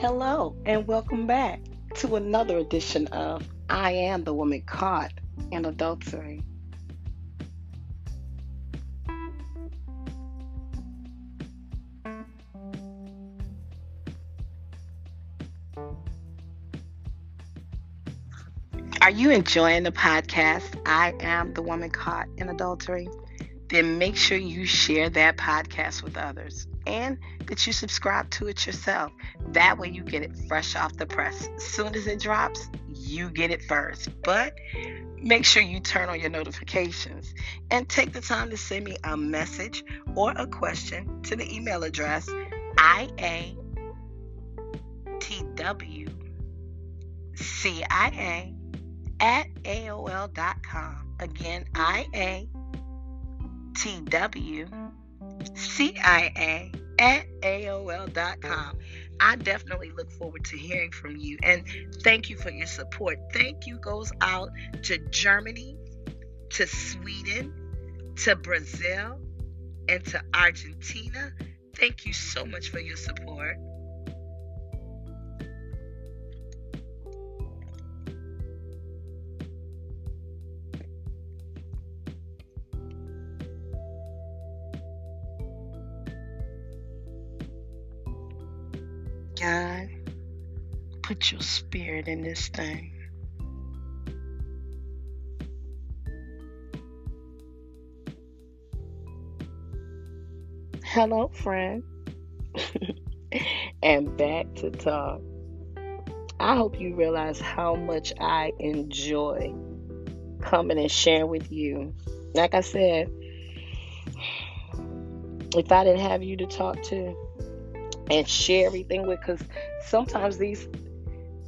Hello, and welcome back to another edition of I Am the Woman Caught in Adultery. Are you enjoying the podcast? I Am the Woman Caught in Adultery. Then make sure you share that podcast with others and that you subscribe to it yourself. That way you get it fresh off the press. As soon as it drops, you get it first. But make sure you turn on your notifications and take the time to send me a message or a question to the email address IATWCIA at AOL.com. Again, IATWCIA at AOL.com. I definitely look forward to hearing from you and thank you for your support. Thank you goes out to Germany, to Sweden, to Brazil, and to Argentina. Thank you so much for your support. God, put your spirit in this thing. Hello, friend. and back to talk. I hope you realize how much I enjoy coming and sharing with you. Like I said, if I didn't have you to talk to, and share everything with because sometimes these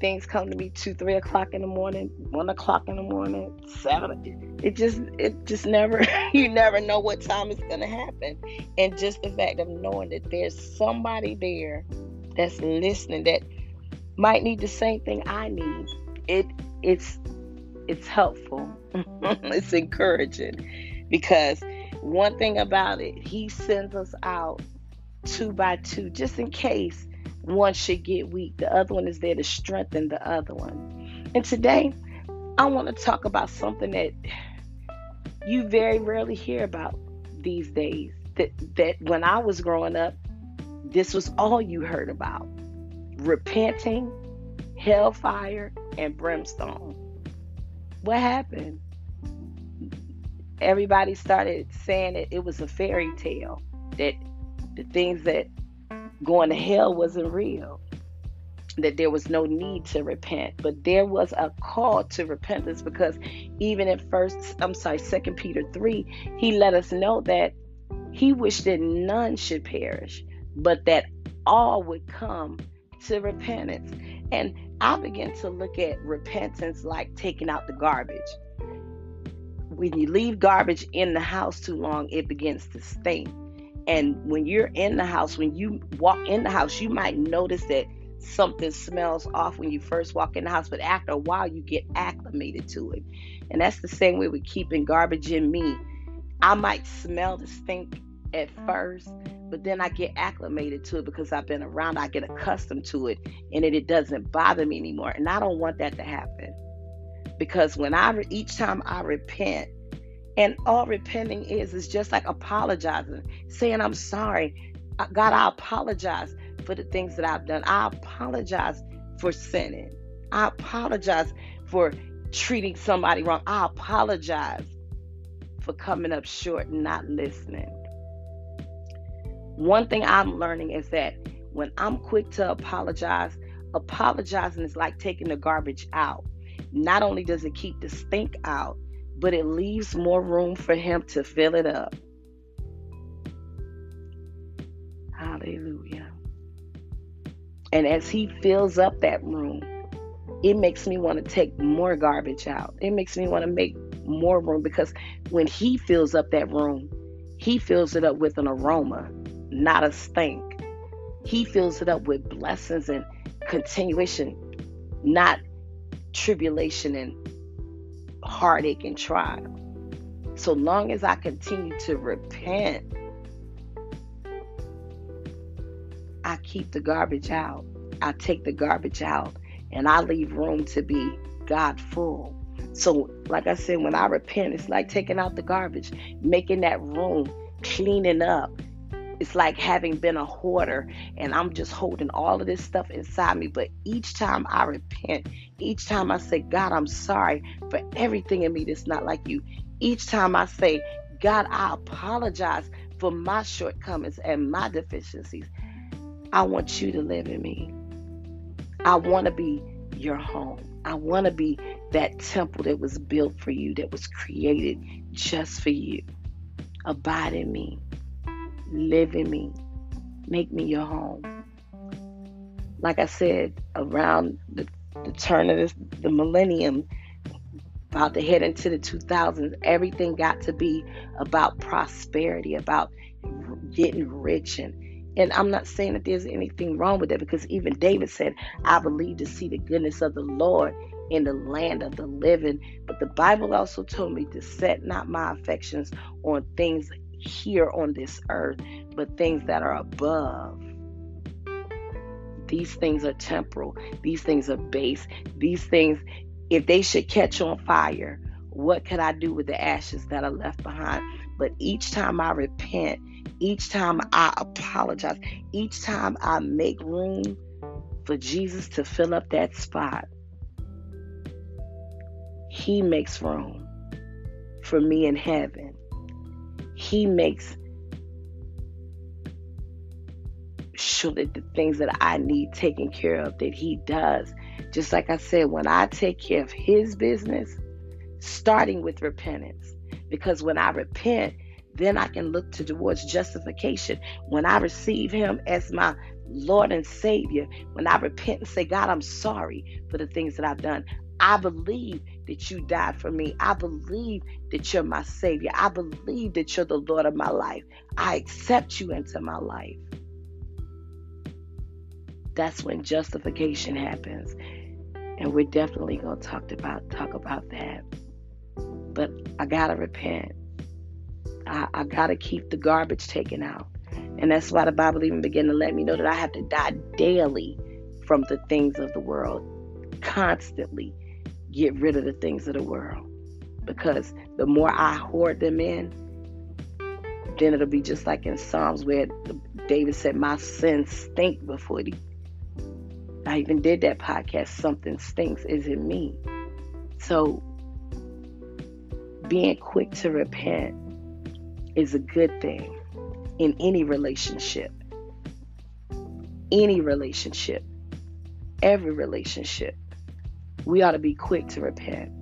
things come to me two three o'clock in the morning one o'clock in the morning seven it just it just never you never know what time it's gonna happen. And just the fact of knowing that there's somebody there that's listening that might need the same thing i need it it's it's helpful. It's encouraging because one thing about it he sends us out two by two, just in case one should get weak. The other one is there to strengthen the other one. And today, I want to talk about something that you very rarely hear about these days. That that when I was growing up, this was all you heard about. Repenting, hellfire, and brimstone. What happened? Everybody started saying that it was a fairy tale, that the things that going to hell wasn't real that there was no need to repent but there was a call to repentance because even in first i'm sorry second peter 3 he let us know that he wished that none should perish but that all would come to repentance. And i began to look at repentance like taking out the garbage. When you leave garbage in the house too long it begins to stink and when you're in the house, when you walk in the house, you might notice that something smells off when you first walk in the house, but after a while, you get acclimated to it. And that's the same way with keeping garbage in me. I might smell the stink at first, but then I get acclimated to it because I've been around. I get accustomed to it, and it, it doesn't bother me anymore. And I don't want that to happen because when I each time I repent, and all repenting is is just like apologizing, saying, I'm sorry. Uh, God, I apologize for the things that I've done. I apologize for sinning. I apologize for treating somebody wrong. I apologize for coming up short and not listening. One thing I'm learning is that when I'm quick to apologize, apologizing is like taking the garbage out. Not only does it keep the stink out, but it leaves more room for Him to fill it up. Hallelujah. And as He fills up that room, it makes me want to take more garbage out. It makes me want to make more room because when He fills up that room, He fills it up with an aroma, not a stink. He fills it up with blessings and continuation, not tribulation and heartache and trial. So long as I continue to repent, I keep the garbage out. I take the garbage out and I leave room to be God full. So, like I said, when I repent, it's like taking out the garbage, making that room, cleaning up. It's like having been a hoarder and I'm just holding all of this stuff inside me. But each time I repent, each time I say, God, I'm sorry for everything in me that's not like you. Each time I say, God, I apologize for my shortcomings and my deficiencies. I want you to live in me. I want to be your home. I want to be that temple that was built for you, that was created just for you. Abide in me, live in me, make me your home. Like I said, around the, the turn of this, the millennium, about to head into the 2000s, everything got to be about prosperity, about getting rich and and I'm not saying that there's anything wrong with that because even David said, I believe to see the goodness of the Lord in the land of the living. But the Bible also told me to set not my affections on things here on this earth, but things that are above. These things are temporal, these things are base, these things, if they should catch on fire, what can I do with the ashes that are left behind? But each time I repent, each time I apologize, each time I make room for Jesus to fill up that spot, He makes room for me in heaven. He makes sure that the things that I need taken care of, that He does. Just like I said, when I take care of His business, starting with repentance, because when I repent, then I can look to towards justification. When I receive Him as my Lord and Savior, when I repent and say, God, I'm sorry for the things that I've done. I believe that you died for me. I believe that you're my Savior. I believe that you're the Lord of my life. I accept you into my life. That's when justification happens. And we're definitely gonna talk about talk about that. But I gotta repent. I, I got to keep the garbage taken out. And that's why the Bible even began to let me know that I have to die daily from the things of the world. Constantly get rid of the things of the world. Because the more I hoard them in, then it'll be just like in Psalms where David said, My sins stink before thee. I even did that podcast, Something Stinks Is it Me. So being quick to repent is a good thing in any relationship. Any relationship, every relationship, we ought to be quick to repent,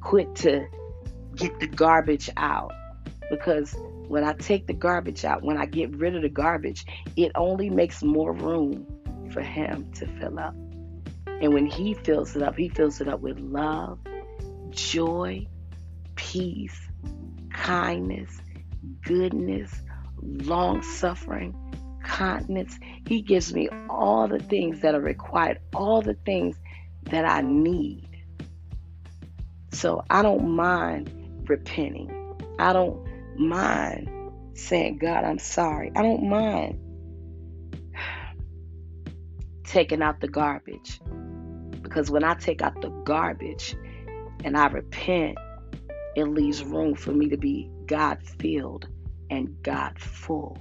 quick to get the garbage out. Because when I take the garbage out, when I get rid of the garbage, it only makes more room for Him to fill up. And when He fills it up, He fills it up with love, joy, peace, kindness, goodness, long suffering, continence. He gives me all the things that are required, all the things that I need. So I don't mind repenting. I don't mind saying, God, I'm sorry. I don't mind taking out the garbage. Because when I take out the garbage and I repent, it leaves room for me to be God filled and God full.